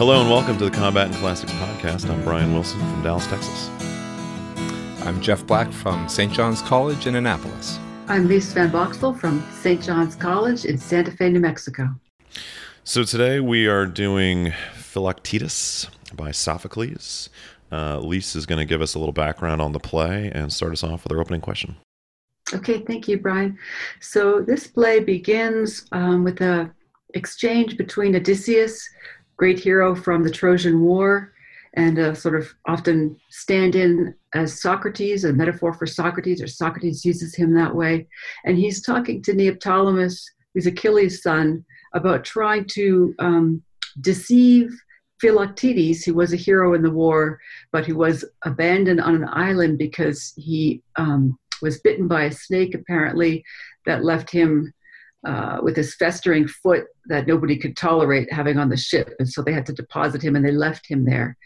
Hello and welcome to the Combat and Classics podcast. I'm Brian Wilson from Dallas, Texas. I'm Jeff Black from St. John's College in Annapolis. I'm Lise Van Boxel from St. John's College in Santa Fe, New Mexico. So today we are doing Philoctetes by Sophocles. Uh, Lise is going to give us a little background on the play and start us off with our opening question. Okay, thank you, Brian. So this play begins um, with a exchange between Odysseus, great hero from the Trojan War, and a sort of often stand in as Socrates, a metaphor for Socrates, or Socrates uses him that way. And he's talking to Neoptolemus, who's Achilles' son, about trying to um, deceive Philoctetes, who was a hero in the war, but who was abandoned on an island because he um, was bitten by a snake, apparently, that left him uh, with his festering foot that nobody could tolerate having on the ship. And so they had to deposit him and they left him there.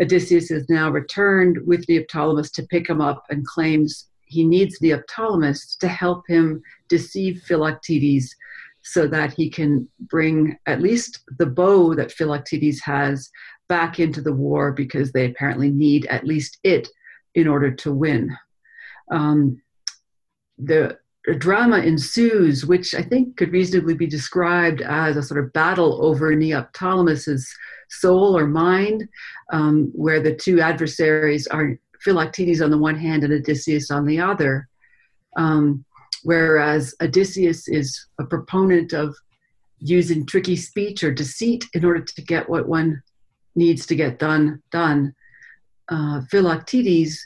Odysseus is now returned with Neoptolemus to pick him up and claims he needs Neoptolemus to help him deceive Philoctetes so that he can bring at least the bow that Philoctetes has back into the war because they apparently need at least it in order to win. Um, the drama ensues, which I think could reasonably be described as a sort of battle over Neoptolemus's soul or mind, um, where the two adversaries are Philoctetes on the one hand and Odysseus on the other. Um, whereas Odysseus is a proponent of using tricky speech or deceit in order to get what one needs to get done done. Uh, Philoctetes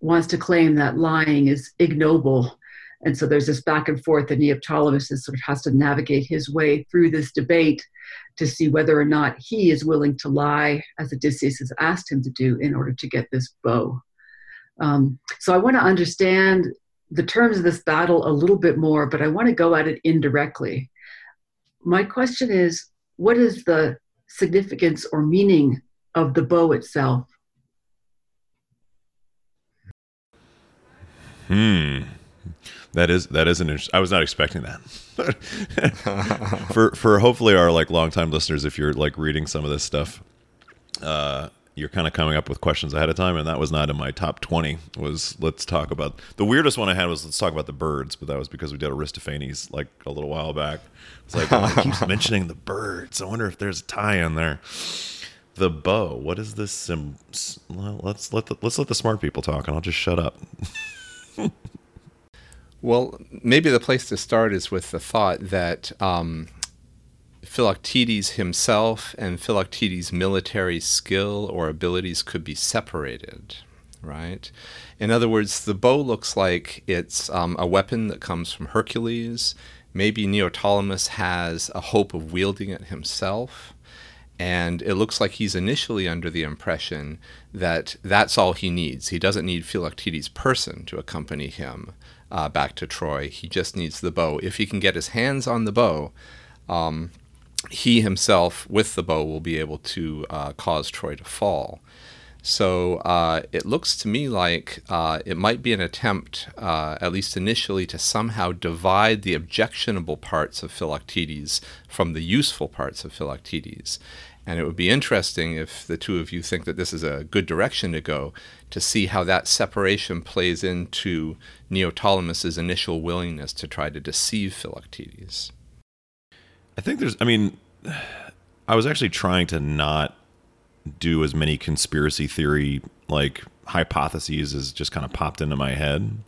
wants to claim that lying is ignoble. And so there's this back and forth, and Neoptolemus sort of has to navigate his way through this debate to see whether or not he is willing to lie, as Odysseus has asked him to do, in order to get this bow. Um, so I want to understand the terms of this battle a little bit more, but I want to go at it indirectly. My question is what is the significance or meaning of the bow itself? Hmm. That is that is an interesting. I was not expecting that. for for hopefully our like longtime listeners, if you're like reading some of this stuff, uh, you're kind of coming up with questions ahead of time, and that was not in my top twenty. Was let's talk about the weirdest one I had was let's talk about the birds, but that was because we did Aristophanes like a little while back. It's like well, keeps mentioning the birds. I wonder if there's a tie in there. The bow. What is this? Sim- well, let's let the, let's let the smart people talk, and I'll just shut up. well, maybe the place to start is with the thought that um, Philoctetes himself and Philoctetes' military skill or abilities could be separated, right? In other words, the bow looks like it's um, a weapon that comes from Hercules. Maybe Neoptolemus has a hope of wielding it himself. And it looks like he's initially under the impression that that's all he needs. He doesn't need Philoctetes' person to accompany him uh, back to Troy. He just needs the bow. If he can get his hands on the bow, um, he himself with the bow will be able to uh, cause Troy to fall. So uh, it looks to me like uh, it might be an attempt, uh, at least initially, to somehow divide the objectionable parts of Philoctetes from the useful parts of Philoctetes. And it would be interesting if the two of you think that this is a good direction to go to see how that separation plays into Neoptolemus's initial willingness to try to deceive Philoctetes. I think there's, I mean, I was actually trying to not do as many conspiracy theory like hypotheses as just kind of popped into my head.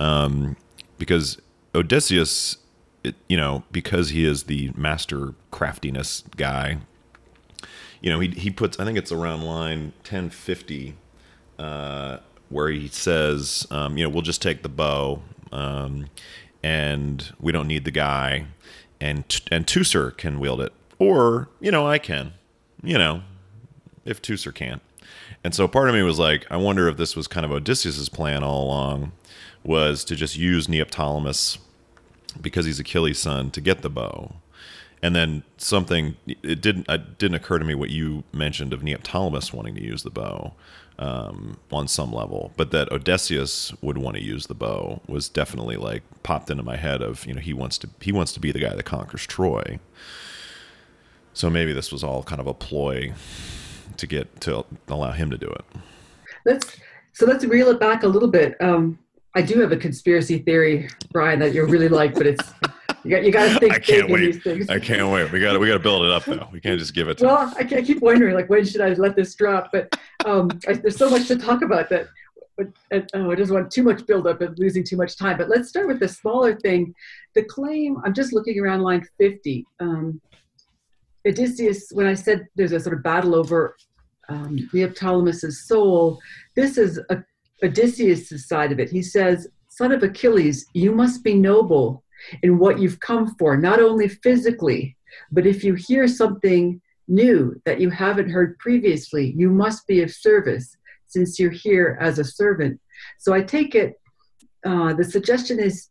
Um, because Odysseus, it, you know, because he is the master craftiness guy, you know, he, he puts, I think it's around line 1050, uh, where he says, um, you know, we'll just take the bow, um, and we don't need the guy and and Teucer can wield it, or you know I can, you know, if Teucer can't. And so part of me was like, I wonder if this was kind of Odysseus's plan all along, was to just use Neoptolemus because he's Achilles' son to get the bow. And then something it didn't it didn't occur to me what you mentioned of Neoptolemus wanting to use the bow um, on some level, but that Odysseus would want to use the bow was definitely like popped into my head of you know he wants to he wants to be the guy that conquers Troy. So maybe this was all kind of a ploy to get to allow him to do it. Let's so let's reel it back a little bit. Um, I do have a conspiracy theory, Brian, that you'll really like, but it's you got you got to think I can't wait. these things. I can't wait. We got to we got to build it up though. We can't just give it to. Well, I, I keep wondering, like, when should I let this drop? But um, I, there's so much to talk about that. But uh, oh, I just want too much buildup and losing too much time. But let's start with the smaller thing. The claim. I'm just looking around line 50. Um, Odysseus, when I said there's a sort of battle over um, Neoptolemus's soul, this is a, Odysseus' side of it. He says, "Son of Achilles, you must be noble in what you've come for, not only physically, but if you hear something new that you haven't heard previously, you must be of service, since you're here as a servant." So I take it. Uh, the suggestion is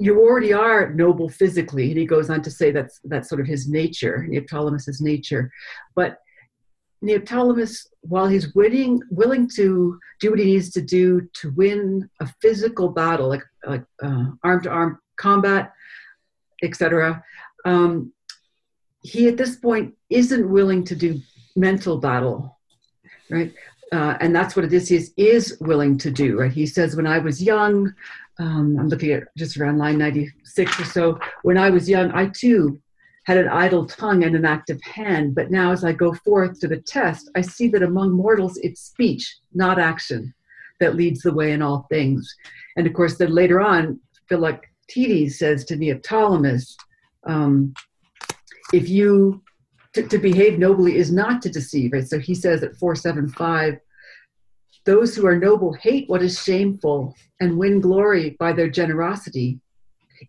you already are noble physically, and he goes on to say that's that's sort of his nature, Neoptolemus's nature. But Neoptolemus, while he's willing willing to do what he needs to do to win a physical battle, like like arm to arm combat, etc., um, he at this point isn't willing to do mental battle, right? Uh, and that's what Odysseus is willing to do, right? He says, "When I was young, um, I'm looking at just around line 96 or so. When I was young, I too had an idle tongue and an active hand, but now as I go forth to the test, I see that among mortals it's speech, not action, that leads the way in all things. And of course, then later on, Philoctetes says to Neoptolemus, um, if you to, to, behave nobly is not to deceive, right? So he says at 475, those who are noble hate what is shameful and win glory by their generosity.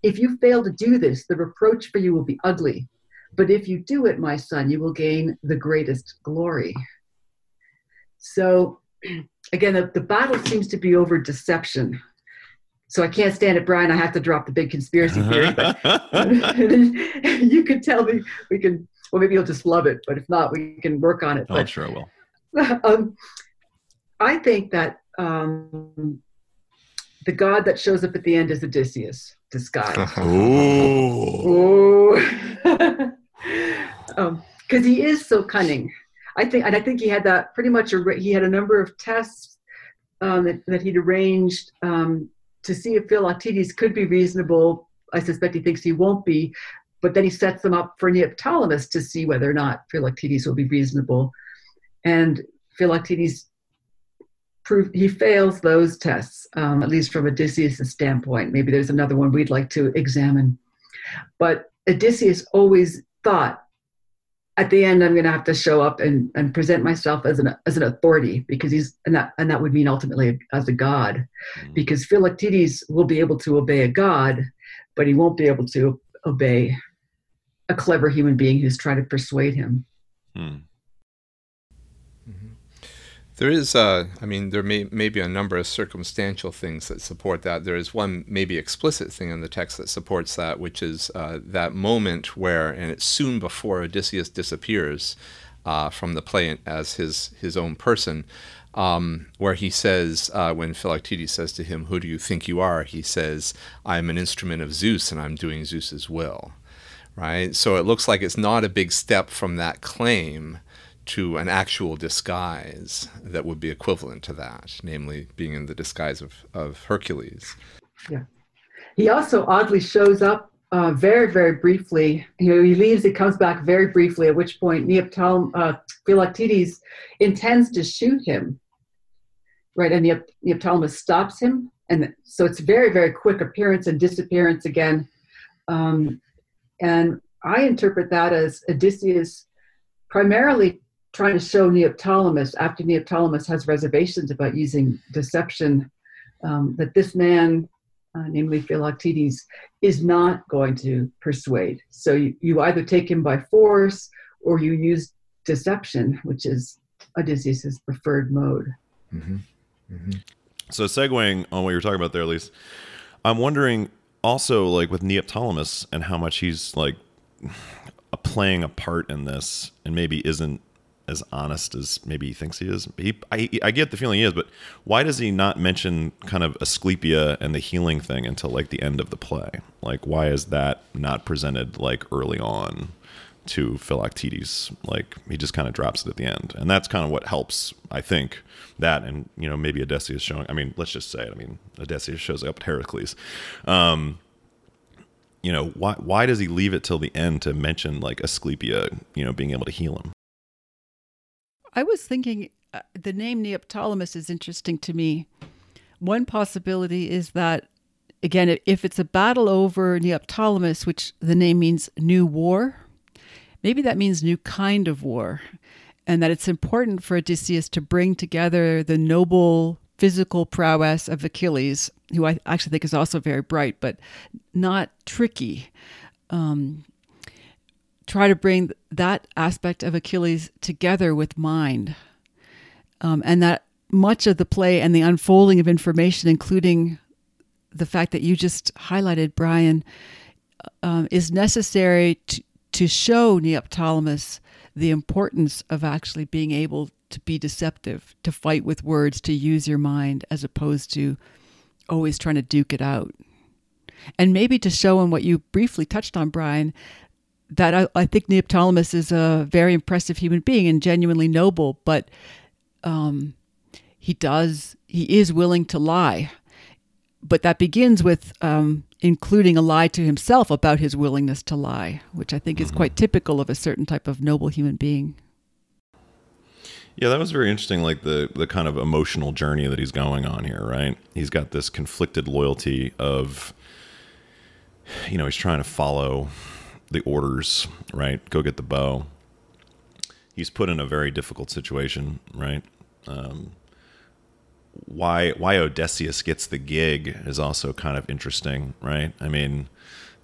If you fail to do this, the reproach for you will be ugly. But if you do it, my son, you will gain the greatest glory. So, again, the, the battle seems to be over deception. So I can't stand it, Brian. I have to drop the big conspiracy theory. But you can tell me we can. Well, maybe you'll just love it, but if not, we can work on it. Oh, but, I'm sure I will. Um, I think that um, the god that shows up at the end is Odysseus disguised. Ooh. Because um, he is so cunning. I think, and I think he had that pretty much. A, he had a number of tests um, that, that, he'd arranged um, to see if Philoctetes could be reasonable. I suspect he thinks he won't be, but then he sets them up for Neoptolemus to see whether or not Philoctetes will be reasonable. And Philoctetes prove he fails those tests, um, at least from Odysseus' standpoint. Maybe there's another one we'd like to examine. But Odysseus always thought, at the end, I'm going to have to show up and, and present myself as an as an authority because he's and that and that would mean ultimately as a god, mm. because Philoctetes will be able to obey a god, but he won't be able to obey a clever human being who's trying to persuade him. Mm. There is, uh, I mean, there may, may be a number of circumstantial things that support that. There is one maybe explicit thing in the text that supports that, which is uh, that moment where, and it's soon before Odysseus disappears uh, from the play as his, his own person, um, where he says, uh, when Philoctetes says to him, Who do you think you are? He says, I'm an instrument of Zeus and I'm doing Zeus's will. Right? So it looks like it's not a big step from that claim to an actual disguise that would be equivalent to that, namely being in the disguise of, of Hercules. Yeah. He also oddly shows up uh, very, very briefly. You know, he leaves, he comes back very briefly, at which point Neoptolem, uh, Philoctetes intends to shoot him. Right, and Neop- Neoptolemus stops him. And so it's very, very quick appearance and disappearance again. Um, and I interpret that as Odysseus primarily trying to show Neoptolemus, after Neoptolemus has reservations about using deception, um, that this man, uh, namely Philoctetes, is not going to persuade. So you, you either take him by force or you use deception, which is Odysseus' preferred mode. Mm-hmm. Mm-hmm. So segueing on what you were talking about there, Elise, I'm wondering also like with Neoptolemus and how much he's like playing a part in this and maybe isn't as honest as maybe he thinks he is. He, I, I get the feeling he is, but why does he not mention kind of Asclepius and the healing thing until like the end of the play? Like, why is that not presented like early on? to Philoctetes. Like he just kind of drops it at the end, and that's kind of what helps, I think, that and you know maybe Odysseus showing. I mean, let's just say it. I mean, Odysseus shows up at Heracles. Um, you know why why does he leave it till the end to mention like Asclepius, you know, being able to heal him? I was thinking uh, the name Neoptolemus is interesting to me. One possibility is that again, if it's a battle over Neoptolemus, which the name means new war, maybe that means new kind of war, and that it's important for Odysseus to bring together the noble physical prowess of Achilles, who I actually think is also very bright, but not tricky. Um, try to bring that aspect of Achilles together with mind. Um, and that much of the play and the unfolding of information, including the fact that you just highlighted, Brian, um, is necessary to, to show Neoptolemus the importance of actually being able to be deceptive, to fight with words, to use your mind, as opposed to always trying to duke it out. And maybe to show him what you briefly touched on, Brian, that I, I think Neoptolemus is a very impressive human being and genuinely noble, but um, he does, he is willing to lie. But that begins with um, including a lie to himself about his willingness to lie, which I think is quite typical of a certain type of noble human being. Yeah, that was very interesting. Like the the kind of emotional journey that he's going on here, right? He's got this conflicted loyalty of, you know, he's trying to follow the orders, right? Go get the bow. He's put in a very difficult situation, right? Um, why why Odysseus gets the gig is also kind of interesting, right? I mean,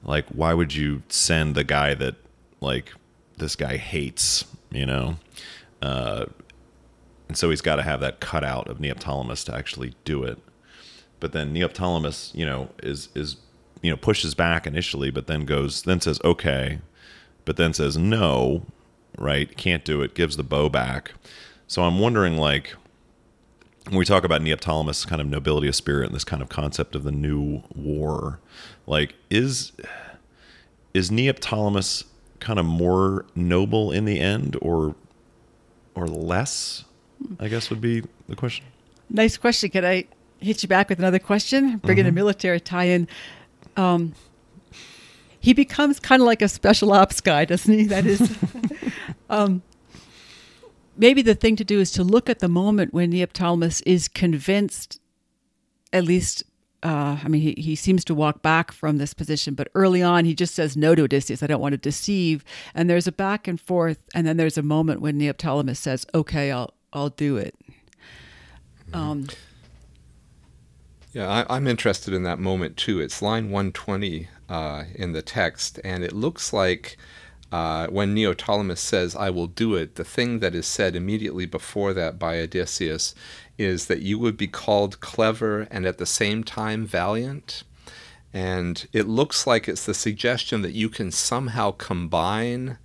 like why would you send the guy that like this guy hates, you know? Uh, and so he's got to have that cutout of Neoptolemus to actually do it. But then Neoptolemus, you know, is is you know pushes back initially, but then goes then says okay, but then says no, right? Can't do it. Gives the bow back. So I'm wondering like when we talk about Neoptolemus kind of nobility of spirit and this kind of concept of the new war, like is is Neoptolemus kind of more noble in the end or or less I guess would be the question. Nice question. Can I hit you back with another question? Bring in a mm-hmm. military tie-in. Um, he becomes kind of like a special ops guy, doesn't he? That is. um, maybe the thing to do is to look at the moment when Neoptolemus is convinced, at least. Uh, I mean, he, he seems to walk back from this position, but early on he just says no to Odysseus. I don't want to deceive. And there's a back and forth, and then there's a moment when Neoptolemus says, "Okay, I'll I'll do it." Um, Yeah, I, I'm interested in that moment too. It's line 120 uh, in the text, and it looks like uh, when Neoptolemus says, I will do it, the thing that is said immediately before that by Odysseus is that you would be called clever and at the same time valiant. And it looks like it's the suggestion that you can somehow combine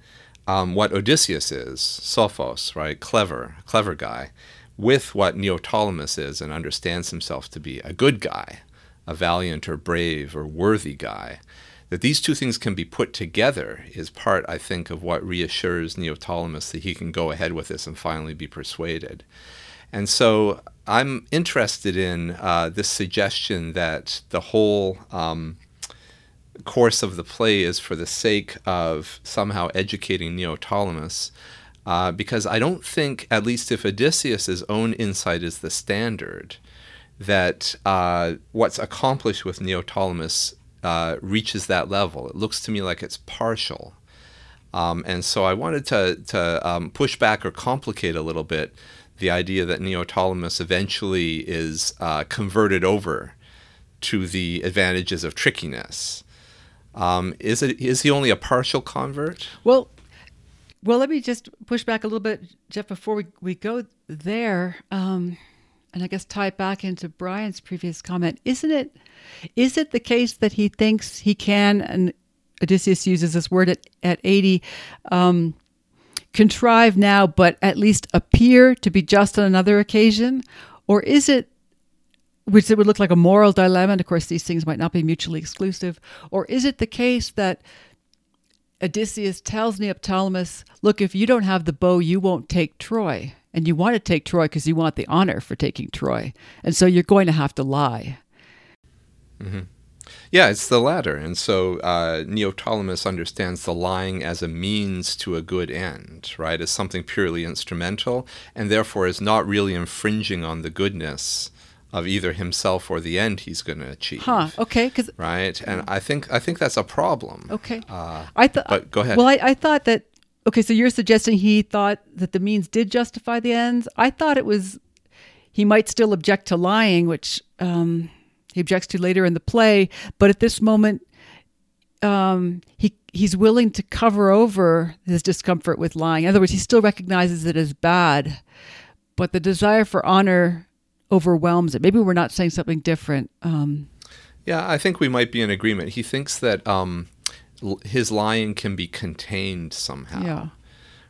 um, what Odysseus is, Sophos, right? Clever, clever guy, with what Neoptolemus is and understands himself to be a good guy, a valiant or brave or worthy guy. That these two things can be put together is part, I think, of what reassures Neoptolemus that he can go ahead with this and finally be persuaded. And so I'm interested in uh, this suggestion that the whole um, course of the play is for the sake of somehow educating Neoptolemus. Uh, because I don't think, at least if Odysseus's own insight is the standard, that uh, what's accomplished with Neoptolemus uh, reaches that level. It looks to me like it's partial. Um, and so I wanted to, to um, push back or complicate a little bit the idea that Neoptolemus eventually is uh, converted over to the advantages of trickiness. Um, is it is he only a partial convert? Well, well, let me just push back a little bit, Jeff, before we, we go there, um, and I guess tie back into Brian's previous comment. Isn't it is it the case that he thinks he can, and Odysseus uses this word at, at 80, um, contrive now, but at least appear to be just on another occasion? Or is it which it would look like a moral dilemma. And of course, these things might not be mutually exclusive. Or is it the case that Odysseus tells Neoptolemus, "Look, if you don't have the bow, you won't take Troy." And you want to take Troy because you want the honor for taking Troy. And so you're going to have to lie. Mm-hmm. Yeah, it's the latter. And so uh, Neoptolemus understands the lying as a means to a good end, right? As something purely instrumental, and therefore is not really infringing on the goodness of either himself or the end he's going to achieve. Huh. Okay. Because Right, and I think I think that's a problem. okay, Uh, I thought. but go ahead. Well, I, I thought that. Okay, so you're suggesting he thought that the means did justify the ends. I thought it was he might still object to lying, which um, he objects to later in the play. But at this moment, um, he he's willing to cover over his discomfort with lying. In other words, he still recognizes it as bad, but the desire for honor overwhelms it. Maybe we're not saying something different. Um, Yeah, I think we might be in agreement. He thinks that um, l- his lying can be contained somehow. yeah.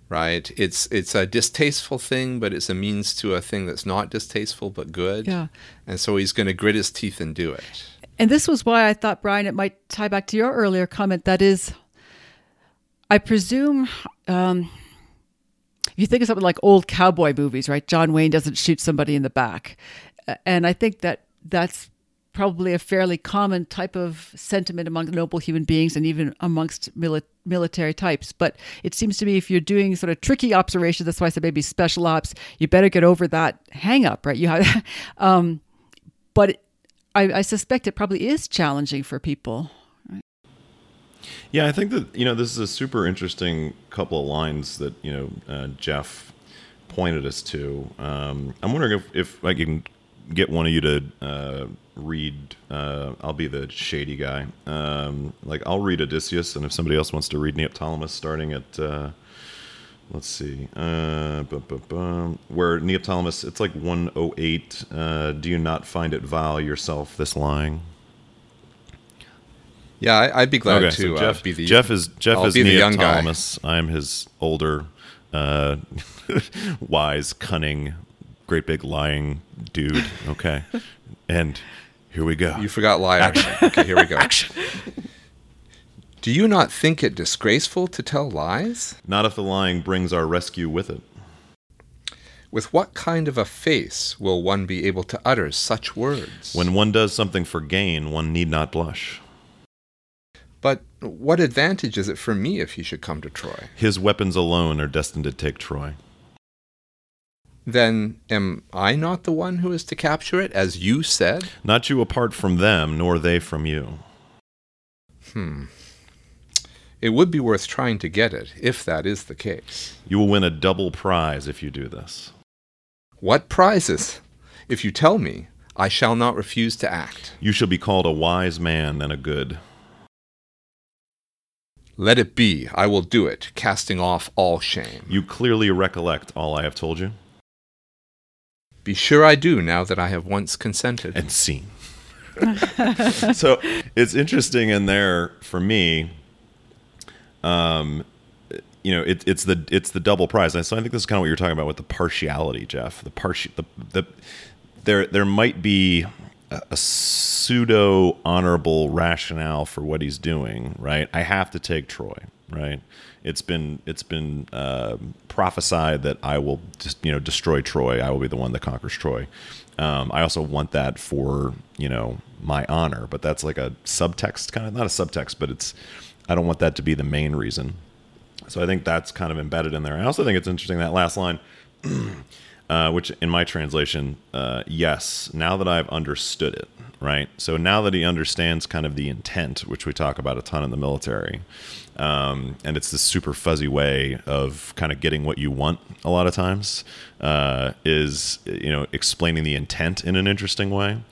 Right. It's it's a distasteful thing, but it's a means to a thing that's not distasteful but good. Yeah. And so he's going to grit his teeth and do it. And this was why I thought, Brian, it might tie back to your earlier comment. That is, I presume, um, if you think of something like old cowboy movies, right? John Wayne doesn't shoot somebody in the back. And I think that that's probably a fairly common type of sentiment among noble human beings and even amongst mili- military types. But it seems to me if you're doing sort of tricky observations, that's why I said maybe special ops, you better get over that hang up, right? You have, um, but I, I suspect it probably is challenging for people. Yeah, I think that you know this is a super interesting couple of lines that you know uh, Jeff pointed us to. Um, I'm wondering if, if I can get one of you to uh, read. Uh, I'll be the shady guy. Um, like I'll read Odysseus, and if somebody else wants to read Neoptolemus, starting at uh, let's see, uh, bum, bum, bum, where Neoptolemus, it's like 108. Uh, do you not find it vile yourself this lying? Yeah, I, I'd be glad Okay, to so uh, Jeff, be the Jeff is Jeff I'll is be the young guy. I'm his older, uh, wise, cunning, great big lying dude. Okay, and here we go. You forgot liar. Okay, here we go. Action. Do you not think it disgraceful to tell lies? Not if the lying brings our rescue with it. With what kind of a face will one be able to utter such words? When one does something for gain, one need not blush. But what advantage is it for me if he should come to Troy? His weapons alone are destined to take Troy. Then am I not the one who is to capture it, as you said? Not you apart from them, nor they from you. Hmm. It would be worth trying to get it, if that is the case. You will win a double prize if you do this. What prizes? If you tell me, I shall not refuse to act. You shall be called a wise man and a good. Let it be, I will do it, casting off all shame. You clearly recollect all I have told you Be sure I do now that I have once consented. and seen. so it's interesting in there for me. Um, you know, it, it's the it's the double prize. And so I think this is kind of what you're talking about with the partiality, Jeff. The parti the, the there there might be a, pseudo honorable rationale for what he's doing, right? I have to take Troy, right? It's been it's been uh, prophesied that I will just you know destroy Troy. I will be the one that conquers Troy. Um, I also want that for you know my honor, but that's like a subtext kind of not a subtext, but it's I don't want that to be the main reason. So I think that's kind of embedded in there. I also think it's interesting that last line, uh, which in my translation, uh, yes, now that I've understood it, right? So now that he understands kind of the intent, which we talk about a ton in the military, um, and it's this super fuzzy way of kind of getting what you want a lot of times, uh, is, you know, explaining the intent in an interesting way.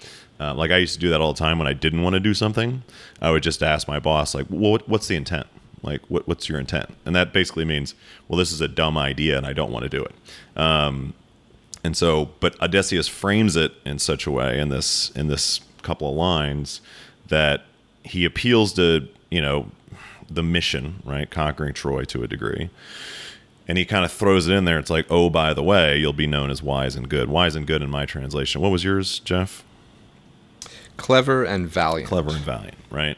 Uh, like I used to do that all the time when I didn't want to do something. I would just ask my boss, like, well, what, what's the intent? Like, what, what's your intent? And that basically means, well, this is a dumb idea and I don't want to do it. Um, and so, but Odysseus frames it in such a way in this in this couple of lines that he appeals to you know the mission, right, conquering Troy to a degree, and he kind of throws it in there. It's like, oh, by the way, you'll be known as wise and good. Wise and good in my translation. What was yours, Jeff? Clever and valiant. clever and valiant, right?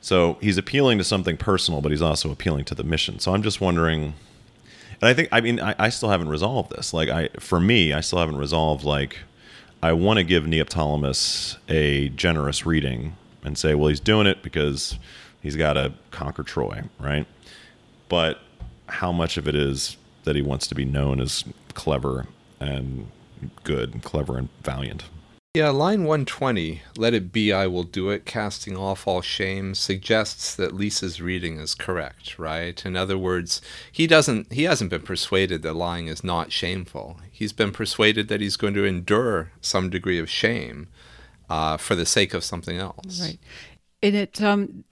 So he's appealing to something personal, but he's also appealing to the mission. So I'm just wondering, and I think I mean I, I still haven't resolved this. Like I, for me, I still haven't resolved like I want to give Neoptolemus a generous reading and say, well, he's doing it because he's got to conquer Troy, right? But how much of it is that he wants to be known as clever and good, and clever and valiant? Yeah, line 120, let it be, I will do it, casting off all shame, suggests that Lisa's reading is correct, right? In other words, he doesn't he hasn't been persuaded that lying is not shameful. He's been persuaded that he's going to endure some degree of shame uh, for the sake of something else. Right. And it um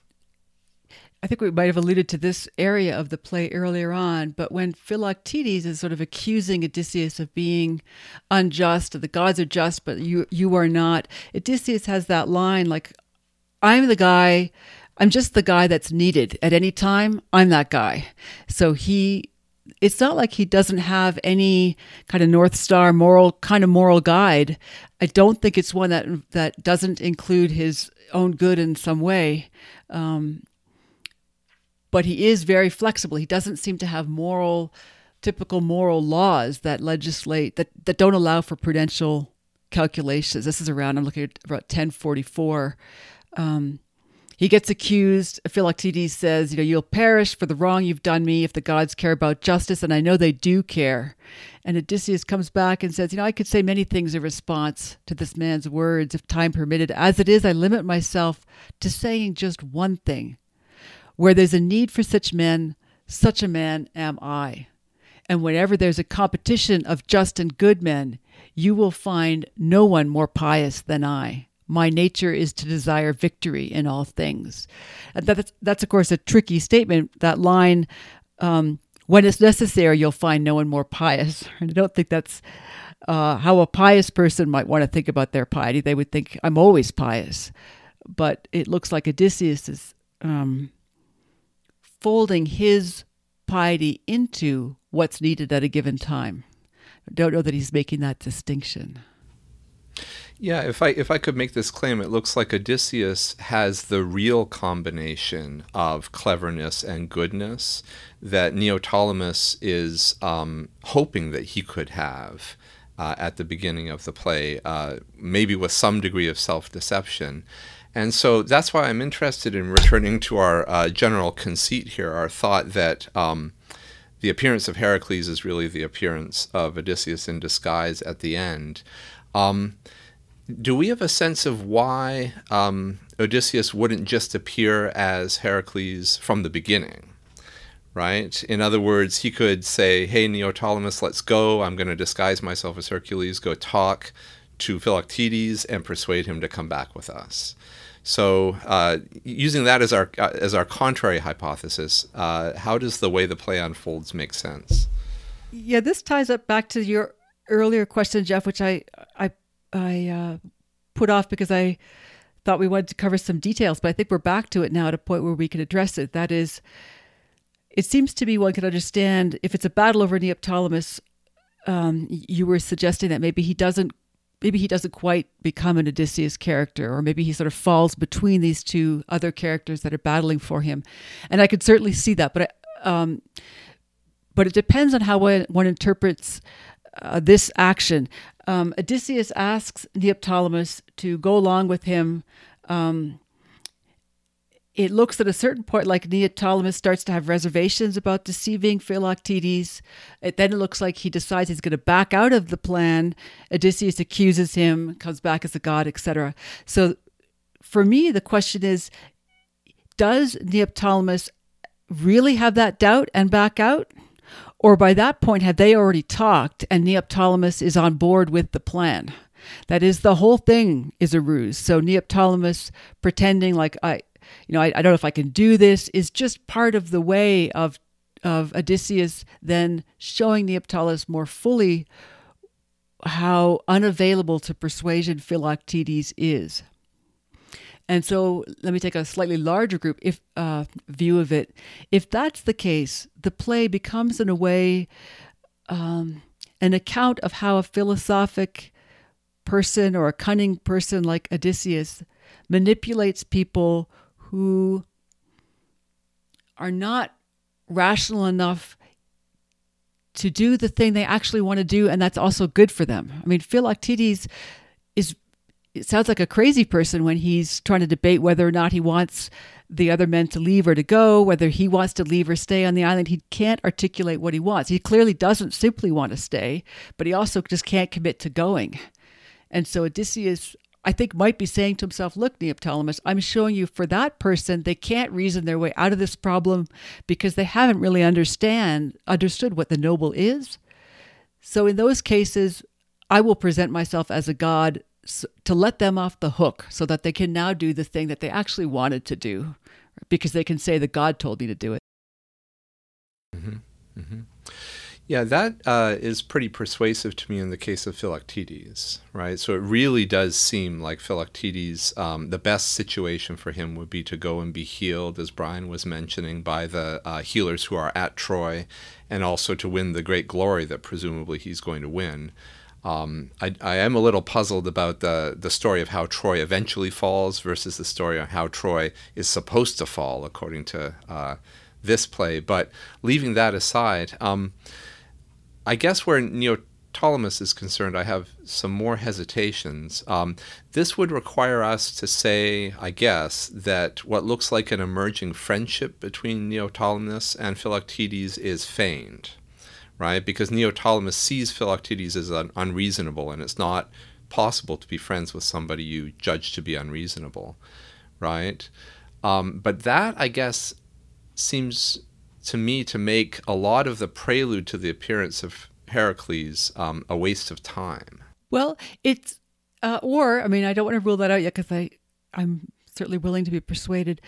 I think we might have alluded to this area of the play earlier on, but when Philoctetes is sort of accusing Odysseus of being unjust, the gods are just, but you you are not. Odysseus has that line like, "I'm the guy, I'm just the guy that's needed at any time. I'm that guy." So he, it's not like he doesn't have any kind of north star moral kind of moral guide. I don't think it's one that that doesn't include his own good in some way. Um, but he is very flexible. He doesn't seem to have moral, typical moral laws that legislate that that don't allow for prudential calculations. This is around I'm looking at about 1044. Um, he gets accused. Philoctetes says, "You know, you'll perish for the wrong you've done me. If the gods care about justice, and I know they do care." And Odysseus comes back and says, "You know, I could say many things in response to this man's words, if time permitted. As it is, I limit myself to saying just one thing." Where there's a need for such men, such a man am I. And whenever there's a competition of just and good men, you will find no one more pious than I. My nature is to desire victory in all things. And that's, that's of course, a tricky statement. That line, um, when it's necessary, you'll find no one more pious. And I don't think that's uh, how a pious person might want to think about their piety. They would think, I'm always pious. But it looks like Odysseus is um, folding his piety into what's needed at a given time. I don't know that he's making that distinction. Yeah, if I if I could make this claim, it looks like Odysseus has the real combination of cleverness and goodness that Neoptolemus is um, hoping that he could have uh, at the beginning of the play, uh, maybe with some degree of self deception. And so that's why I'm interested in returning to our uh, general conceit here, our thought that um, the appearance of Heracles is really the appearance of Odysseus in disguise at the end. Um, do we have a sense of why um, Odysseus wouldn't just appear as Heracles from the beginning? Right? In other words, he could say, Hey, Neoptolemus, let's go. I'm going to disguise myself as Hercules, go talk to Philoctetes and persuade him to come back with us. So, uh, using that as our uh, as our contrary hypothesis, uh, how does the way the play unfolds make sense? Yeah, this ties up back to your earlier question, Jeff, which I I I uh, put off because I thought we wanted to cover some details, but I think we're back to it now at a point where we can address it. That is, it seems to me one can understand if it's a battle over Neoptolemus. Um, you were suggesting that maybe he doesn't maybe he doesn't quite become an Odysseus character, or maybe he sort of falls between these two other characters that are battling for him. And I could certainly see that, but um, but it depends on how one, one interprets uh, this action. Um, Odysseus asks Neoptolemus to go along with him. Um, it looks at a certain point like Neoptolemus starts to have reservations about deceiving Philoctetes. It, then it looks like he decides he's going to back out of the plan. Odysseus accuses him, comes back as a god, etc. So for me, the question is does Neoptolemus really have that doubt and back out? Or by that point, have they already talked and Neoptolemus is on board with the plan? That is, the whole thing is a ruse. So Neoptolemus pretending like I, you know, I, I don't know if I can do this, is just part of the way of of Odysseus then showing Neoptolemus more fully how unavailable to persuasion Philoctetes is. And so let me take a slightly larger group if uh, view of it. If that's the case, the play becomes in a way um, an account of how a philosophic person or a cunning person like Odysseus manipulates people who are not rational enough to do the thing they actually want to do, and that's also good for them. I mean, Philoctetes is it sounds like a crazy person when he's trying to debate whether or not he wants the other men to leave or to go, whether he wants to leave or stay on the island. He can't articulate what he wants. He clearly doesn't simply want to stay, but he also just can't commit to going. And so Odysseus, I think, might be saying to himself, Look, Neoptolemus, I'm showing you for that person, they can't reason their way out of this problem because they haven't really understand understood what the noble is. So in those cases, I will present myself as a god to let them off the hook so that they can now do the thing that they actually wanted to do because they can say that God told me to do it. Mm-hmm. Mm-hmm. Yeah, that uh, is pretty persuasive to me in the case of Philoctetes, right? So it really does seem like Philoctetes, um, the best situation for him would be to go and be healed, as Brian was mentioning, by the uh, healers who are at Troy, and also to win the great glory that presumably he's going to win. Um, I, I, am a little puzzled about the, the story of how Troy eventually falls versus the story of how Troy is supposed to fall, according to uh, this play. But leaving that aside, um, I guess where Neoptolemus is concerned, I have some more hesitations. Um, this would require us to say, I guess, that what looks like an emerging friendship between Neoptolemus and Philoctetes is feigned right? Because Neoptolemus sees Philoctetes as un- unreasonable, and it's not possible to be friends with somebody you judge to be unreasonable, right? Um, but that, I guess, seems to me to make a lot of the prelude to the appearance of Heracles um, a waste of time. Well, it's uh, or I mean, I don't want to rule that out yet because I I'm certainly willing to be persuaded.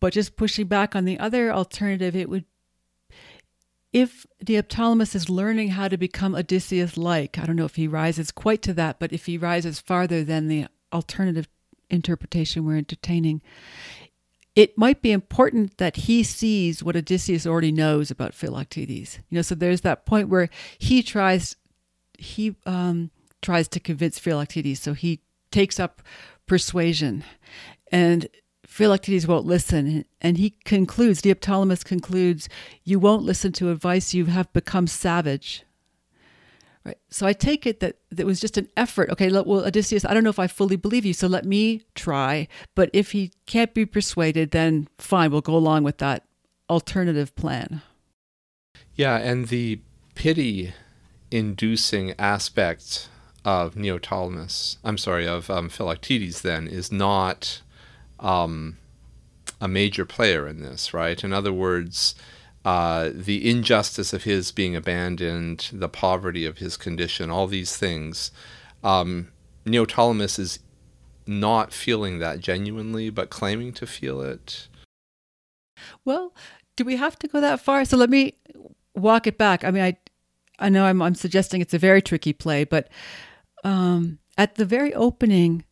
But just pushing back on the other alternative, it would if Neoptolemus is learning how to become Odysseus like, I don't know if he rises quite to that, but if he rises farther than the alternative interpretation we're entertaining, it might be important that he sees what Odysseus already knows about Philoctetes. You know, so there's that point where he tries he um, tries to convince Philoctetes, so he takes up persuasion, and Philoctetes won't listen. And he concludes, Neoptolemus concludes, You won't listen to advice, you have become savage. Right. So I take it that it was just an effort. Okay, well, Odysseus, I don't know if I fully believe you, so let me try. But if he can't be persuaded, then fine, we'll go along with that alternative plan. Yeah, and the pity inducing aspect of Neoptolemus, I'm sorry, of um, Philoctetes then, is not um, a major player in this, right? In other words, uh, the injustice of his being abandoned, the poverty of his condition, all these things. Um, Neoptolemus is not feeling that genuinely, but claiming to feel it. Well, do we have to go that far? So let me walk it back. I mean, I, I know I'm, I'm suggesting it's a very tricky play, but um, at the very opening,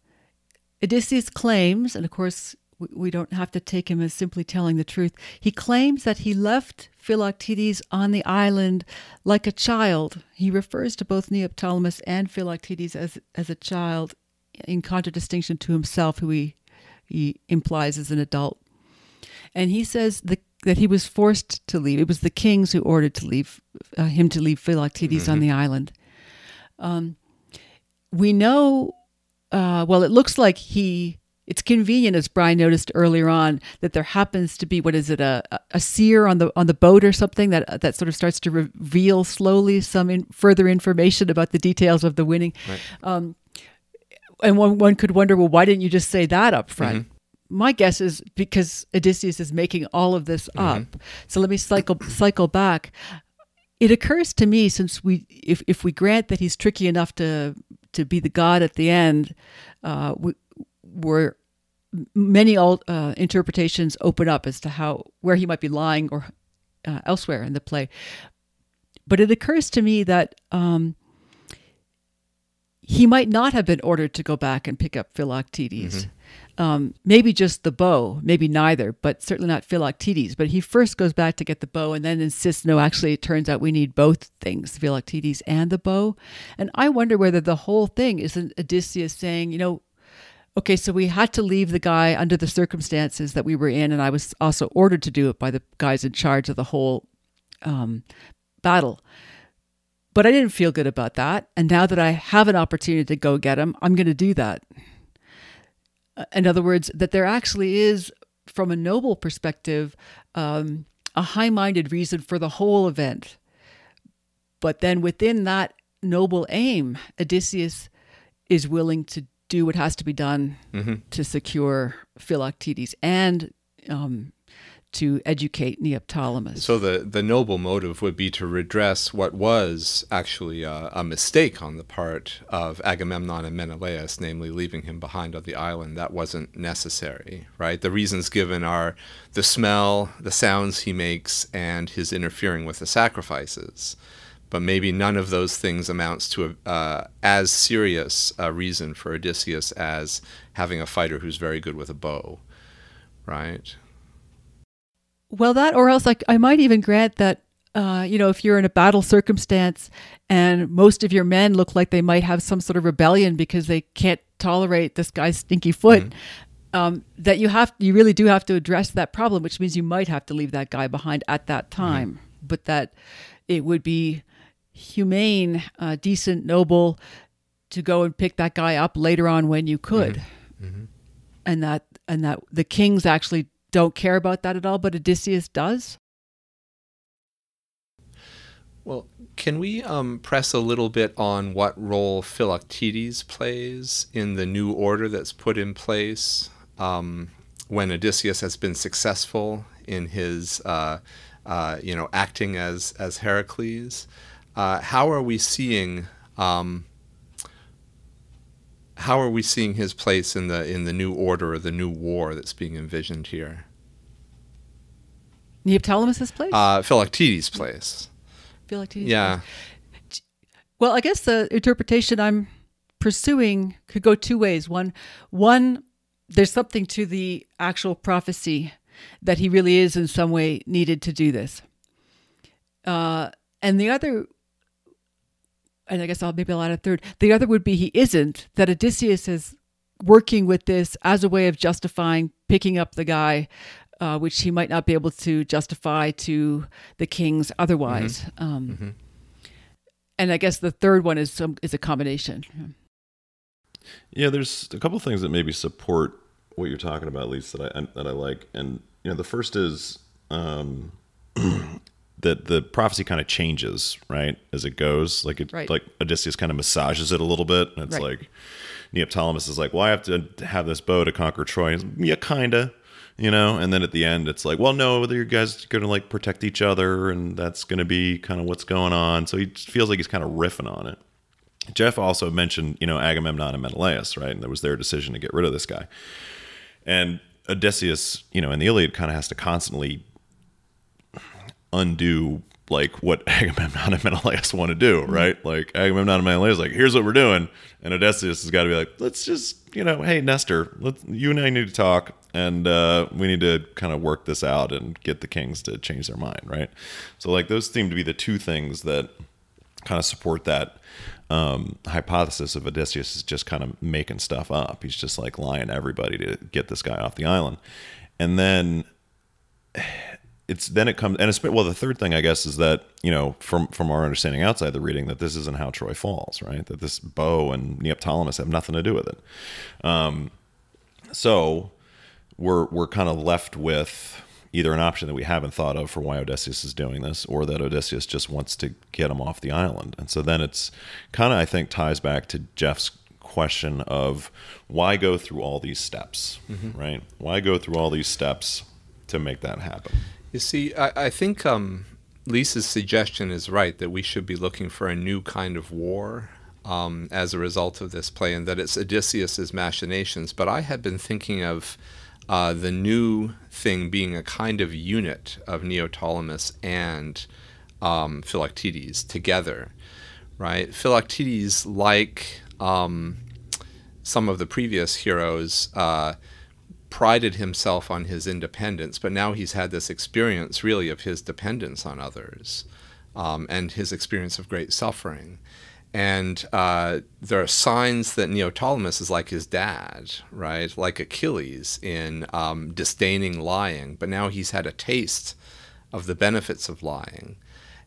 Odysseus claims, and of course, we don't have to take him as simply telling the truth. He claims that he left Philoctetes on the island like a child. He refers to both Neoptolemus and Philoctetes as, as a child in contradistinction to himself, who he, he implies as an adult. And he says the, that he was forced to leave. It was the kings who ordered to leave uh, him to leave Philoctetes mm-hmm. on the island. Um, we know uh, well, it looks like he. It's convenient, as Brian noticed earlier on, that there happens to be what is it a a seer on the on the boat or something that that sort of starts to reveal slowly some in, further information about the details of the winning. Right. Um, and one one could wonder, well, why didn't you just say that up front? Mm-hmm. My guess is because Odysseus is making all of this mm-hmm. up. So let me cycle cycle back. It occurs to me since we if if we grant that he's tricky enough to to be the God at the end, uh, we, were many uh, interpretations open up as to how where he might be lying or uh, elsewhere in the play. But it occurs to me that um, he might not have been ordered to go back and pick up Philoctetes. Mm-hmm um, maybe just the bow, maybe neither, but certainly not Philoctetes. But he first goes back to get the bow and then insists, no, actually, it turns out we need both things, Philoctetes and the bow. And I wonder whether the whole thing isn't Odysseus saying, you know, okay, so we had to leave the guy under the circumstances that we were in, and I was also ordered to do it by the guys in charge of the whole um, battle. But I didn't feel good about that. And now that I have an opportunity to go get him, I'm going to do that. Uh, in other words, that there actually is, from a noble perspective, um, a high minded reason for the whole event. But then within that noble aim, Odysseus is willing to do what has to be done mm-hmm. to secure Philoctetes and um, to educate Neoptolemus. So the, the noble motive would be to redress what was actually a, a, mistake on the part of Agamemnon and Menelaus, namely leaving him behind on the island. That wasn't necessary, right? The reasons given are the smell, the sounds he makes, and his interfering with the sacrifices. But maybe none of those things amounts to a, uh, as serious a reason for Odysseus as having a fighter who's very good with a bow, right? Well, that, or else, like, I might even grant that, uh, you know, if you're in a battle circumstance and most of your men look like they might have some sort of rebellion because they can't tolerate this guy's stinky foot, mm-hmm. um, that you have, you really do have to address that problem, which means you might have to leave that guy behind at that mm-hmm. time, mm-hmm. but that it would be humane, uh, decent, noble to go and pick that guy up later on when you could. Mm-hmm. Mm-hmm. And that and that the kings actually don't care about that at all, but Odysseus does. Well, can we um, press a little bit on what role Philoctetes plays in the new order that's put in place um, when Odysseus has been successful in his, uh, uh, you know, acting as as Heracles? Uh, how are we seeing um, how are we seeing his place in the in the new order or the new war that's being envisioned here? Neoptolemus's place? Uh, Philoctetes' place. Philoctetes. Yeah. Place. Well, I guess the interpretation I'm pursuing could go two ways. One, one, there's something to the actual prophecy that he really is in some way needed to do this. Uh, and the other and I guess I'll maybe I'll add a third. The other would be he isn't, that Odysseus is working with this as a way of justifying picking up the guy, uh, which he might not be able to justify to the kings otherwise. Mm-hmm. Um, mm-hmm. And I guess the third one is some is a combination. Yeah, there's a couple things that maybe support what you're talking about, at least that I that I like, and you know, the first is um, that the prophecy kind of changes right as it goes. Like it right. like odysseus kind of massages it a little bit. And it's right. like neoptolemus is like well i have to have this bow to conquer troy. Yeah kinda you know? And then at the end it's like well no you guys are gonna like protect each other and that's gonna be kind of what's going on. So he feels like he's kind of riffing on it. Jeff also mentioned you know agamemnon and menelaus right? And that was their decision to get rid of this guy. And odysseus you know in the iliad kind of has to constantly undo like what Agamemnon and Menelaus want to do, mm-hmm. right? Like Agamemnon and Menelaus, like here's what we're doing, and Odysseus has got to be like, let's just, you know, hey Nestor, let you and I need to talk, and uh, we need to kind of work this out and get the kings to change their mind, right? So like those seem to be the two things that kind of support that um, hypothesis of Odysseus is just kind of making stuff up. He's just like lying to everybody to get this guy off the island, and then it's then it comes and it's well the third thing i guess is that you know from from our understanding outside the reading that this isn't how troy falls right? That this bow and neoptolemus have nothing to do with it. Um, so we're we're kind of left with either an option that we haven't thought of for why odysseus is doing this or that odysseus just wants to get him off the island. And so then it's kind of i think ties back to jeff's question of why go through all these steps mm-hmm. right? Why go through all these steps to make that happen you see, I, I think um, Lisa's suggestion is right that we should be looking for a new kind of war um, as a result of this play, and that it's Odysseus's machinations. But I had been thinking of uh, the new thing being a kind of unit of Neoptolemus and um, Philoctetes together, right? Philoctetes, like um, some of the previous heroes, uh, prided himself on his independence, but now he's had this experience really of his dependence on others um, and his experience of great suffering. And uh, there are signs that Neoptolemus is like his dad, right? Like Achilles in um, disdaining lying, but now he's had a taste of the benefits of lying.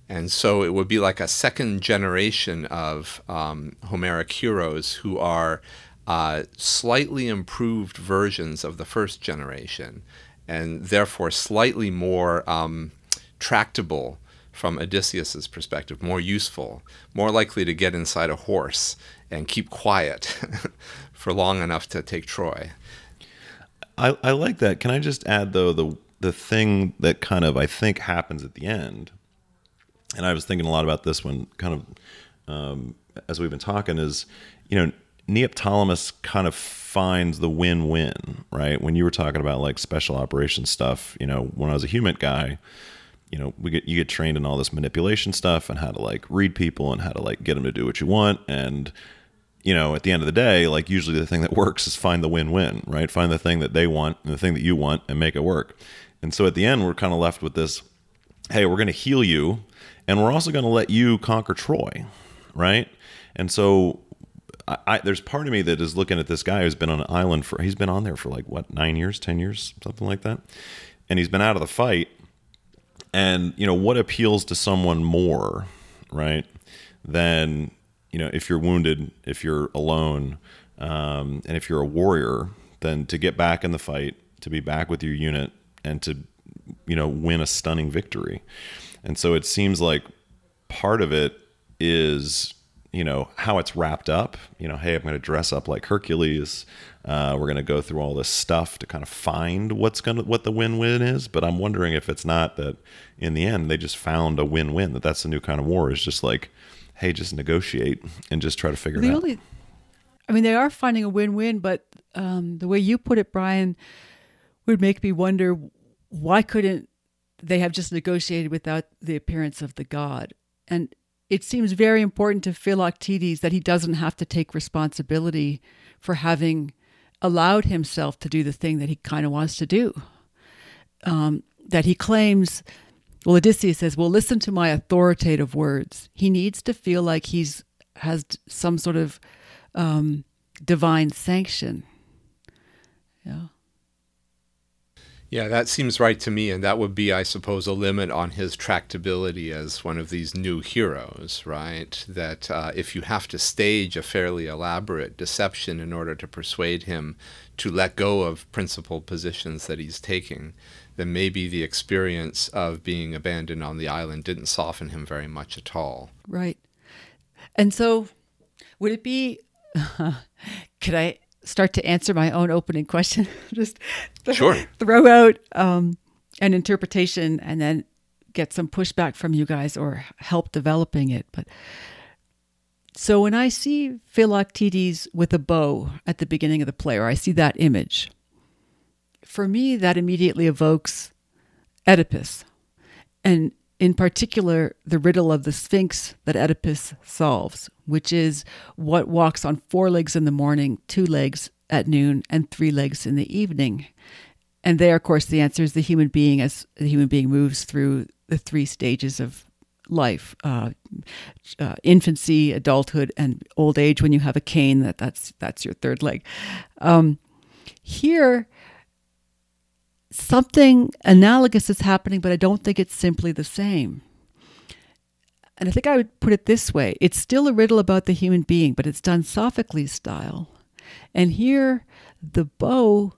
And so it would be like a second generation of um, Homeric heroes who are uh, slightly improved versions of the first generation, and therefore slightly more um, tractable from Odysseus's perspective, more useful, more likely to get inside a horse and keep quiet for long enough to take Troy. I, I like that. Can I just add though the the thing that kind of I think happens at the end, and I was thinking a lot about this one, kind of um, as we've been talking, is you know Neoptolemus kind of finds the win-win, right? When you were talking about like special operations stuff, you know, when I was a HUMINT guy, you know, we get you get trained in all this manipulation stuff and how to like read people and how to like get them to do what you want and you know, at the end of the day, like usually the thing that works is find the win-win, right? Find the thing that they want and the thing that you want and make it work. And so at the end, we're kind of left with this, hey, we're going to heal you and we're also going to let you conquer Troy, right? And so I, I, there's part of me that is looking at this guy who's been on an island for he's been on there for like what nine years, ten years, something like that, and he's been out of the fight, and you know what appeals to someone more right than you know if you're wounded if you're alone um, and if you're a warrior then to get back in the fight to be back with your unit and to you know win a stunning victory. And so it seems like part of it is you know how it's wrapped up. You know hey i'm going to dress up like hercules. Uh, we're going to go through all this stuff to kind of find what's going to what the win-win is. But i'm wondering if it's not that in the end they just found a win-win that that's the new kind of war is just like hey just negotiate and just try to figure the it only, out I mean, they are finding a win-win, but um, the way you put it, Brian, would make me wonder why couldn't they have just negotiated without the appearance of the god? And it seems very important to Philoctetes that he doesn't have to take responsibility for having allowed himself to do the thing that he kind of wants to do. Um, that he claims, well, Odysseus says, well, listen to my authoritative words. He needs to feel like he's has some sort of um, divine sanction. Yeah. Yeah, that seems right to me, and that would be, I suppose, a limit on his tractability as one of these new heroes, right? That uh, if you have to stage a fairly elaborate deception in order to persuade him to let go of principal positions that he's taking, then maybe the experience of being abandoned on the island didn't soften him very much at all. Right. And so, would it be? could I start to answer my own opening question? Just Sure. throw out um, an interpretation and then get some pushback from you guys or help developing it. But so when I see Philoctetes with a bow at the beginning of the play, or I see that image, for me that immediately evokes Oedipus, and in particular the riddle of the Sphinx that Oedipus solves, which is what walks on four legs in the morning, two legs at noon, and three legs in the evening. And there, of course, the answer is the human being as the human being moves through the three stages of life uh, uh, infancy adulthood and old age when you have a cane that that's that's your third leg um, here something analogous is happening but i don't think it's simply the same and i think i would put it this way it's still a riddle about the human being but it's done sophocles style and here the bow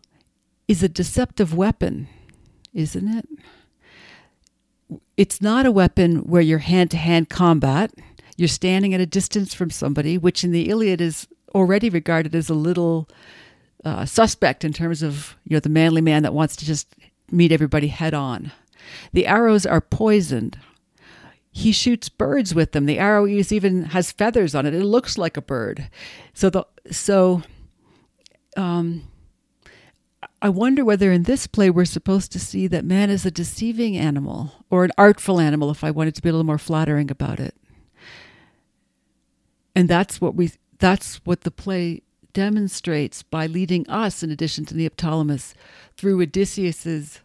is a deceptive weapon isn't it it's not a weapon where you're hand to hand combat. You're standing at a distance from somebody, which in the Iliad is already regarded as a little uh, suspect in terms of you know the manly man that wants to just meet everybody head on. The arrows are poisoned. He shoots birds with them. The arrow even has feathers on it. It looks like a bird. So the so um, I wonder whether in this play we're supposed to see that man is a deceiving animal or an artful animal, if I wanted to be a little more flattering about it. And that's what we that's what the play demonstrates by leading us, in addition to Neoptolemus, through Odysseus's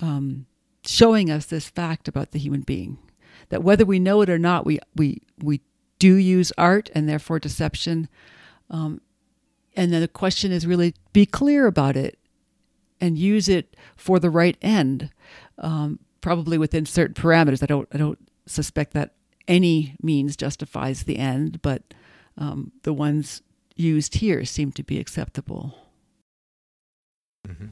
um, showing us this fact about the human being. That whether we know it or not, we we we do use art and therefore deception. Um, and then the question is really be clear about it and use it for the right end, um, probably within certain parameters. I don't I don't suspect that any means justifies the end, but um, the ones used here seem to be acceptable. Mm-hmm.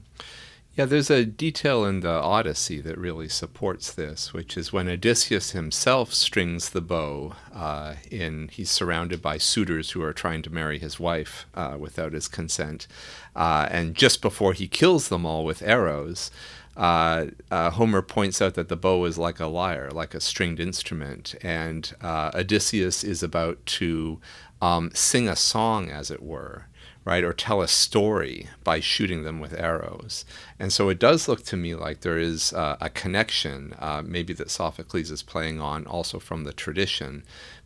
Yeah, there's a detail in the Odyssey that really supports this, which is when Odysseus himself strings the bow. Uh, in he's surrounded by suitors who are trying to marry his wife uh, without his consent, uh, and just before he kills them all with arrows, uh, uh, Homer points out that the bow is like a lyre, like a stringed instrument, and uh, Odysseus is about to um, sing a song, as it were right, or tell a story by shooting them with arrows. And so it does look to me like there is uh, a connection, uh, maybe that Sophocles is playing on also from the tradition,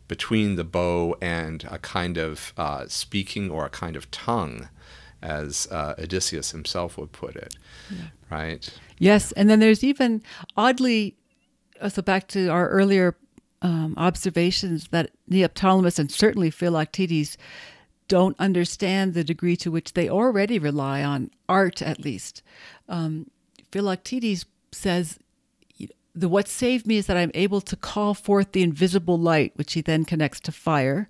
between the bow and a kind of uh, speaking or a kind of tongue, as uh, Odysseus himself would put it, yeah. right? Yes, and then there's even oddly, so back to our earlier um, observations that Neoptolemus and certainly Philoctetes don't understand the degree to which they already rely on art, at least. Um, Philoctetes says, the what saved me is that I'm able to call forth the invisible light, which he then connects to fire.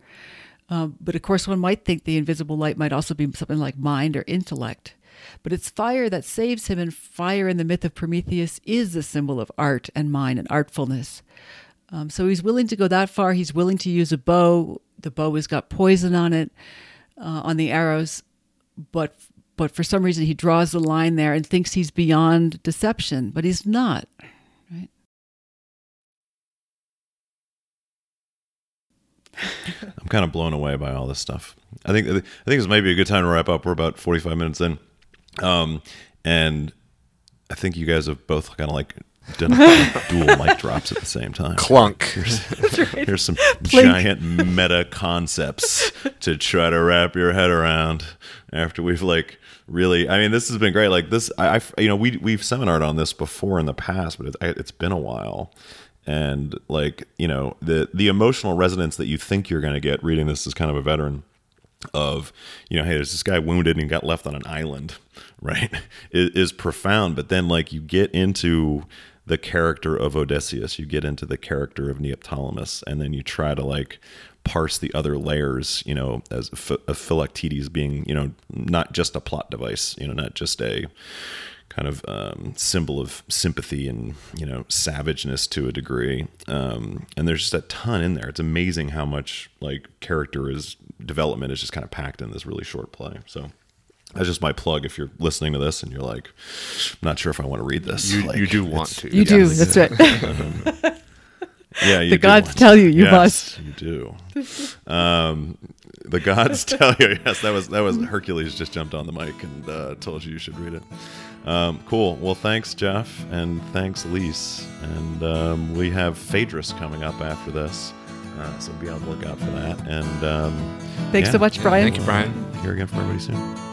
Um, but of course, one might think the invisible light might also be something like mind or intellect. But it's fire that saves him, and fire in the myth of Prometheus is a symbol of art and mind and artfulness. Um, so he's willing to go that far. He's willing to use a bow. The bow has got poison on it uh, on the arrows, but but for some reason he draws the line there and thinks he's beyond deception, but he's not. Right? I'm kind of blown away by all this stuff. I think I think it's maybe a good time to wrap up. We're about 45 minutes in, um, and I think you guys have both kind of like done dual mic drops at the same time. Clunk. Here's, right. here's some giant meta concepts to try to wrap your head around after we've like really. I mean, this has been great. Like this, I, I you know, we we've seminared on this before in the past, but it, it's been a while. And like you know, the the emotional resonance that you think you're going to get reading this as kind of a veteran of you know hey there's this guy wounded and got left on an island right is, is profound. But then like you get into the character of Odysseus, you get into the character of Neoptolemus, and then you try to like parse the other layers, you know, as a Philoctetes being, you know, not just a plot device, you know, not just a kind of um, symbol of sympathy and you know savageness to a degree. Um, and there's just a ton in there. It's amazing how much like character is development is just kind of packed in this really short play. So that's just my plug. If you're listening to this and you're like, I'm not sure if I want to read this, you, like, you do want to. You do. That's right. yeah, the gods tell you you yes, must. You do. Um, the gods tell you. Yes, that was that was Hercules just jumped on the mic and uh, told you you should read it. Um, cool. Well, thanks, Jeff, and thanks, Lise. And um, we have Phaedrus coming up after this. Uh, so be on the lookout for that. And um, thanks yeah. so much, Brian. Thank you, Brian. Here again for everybody soon.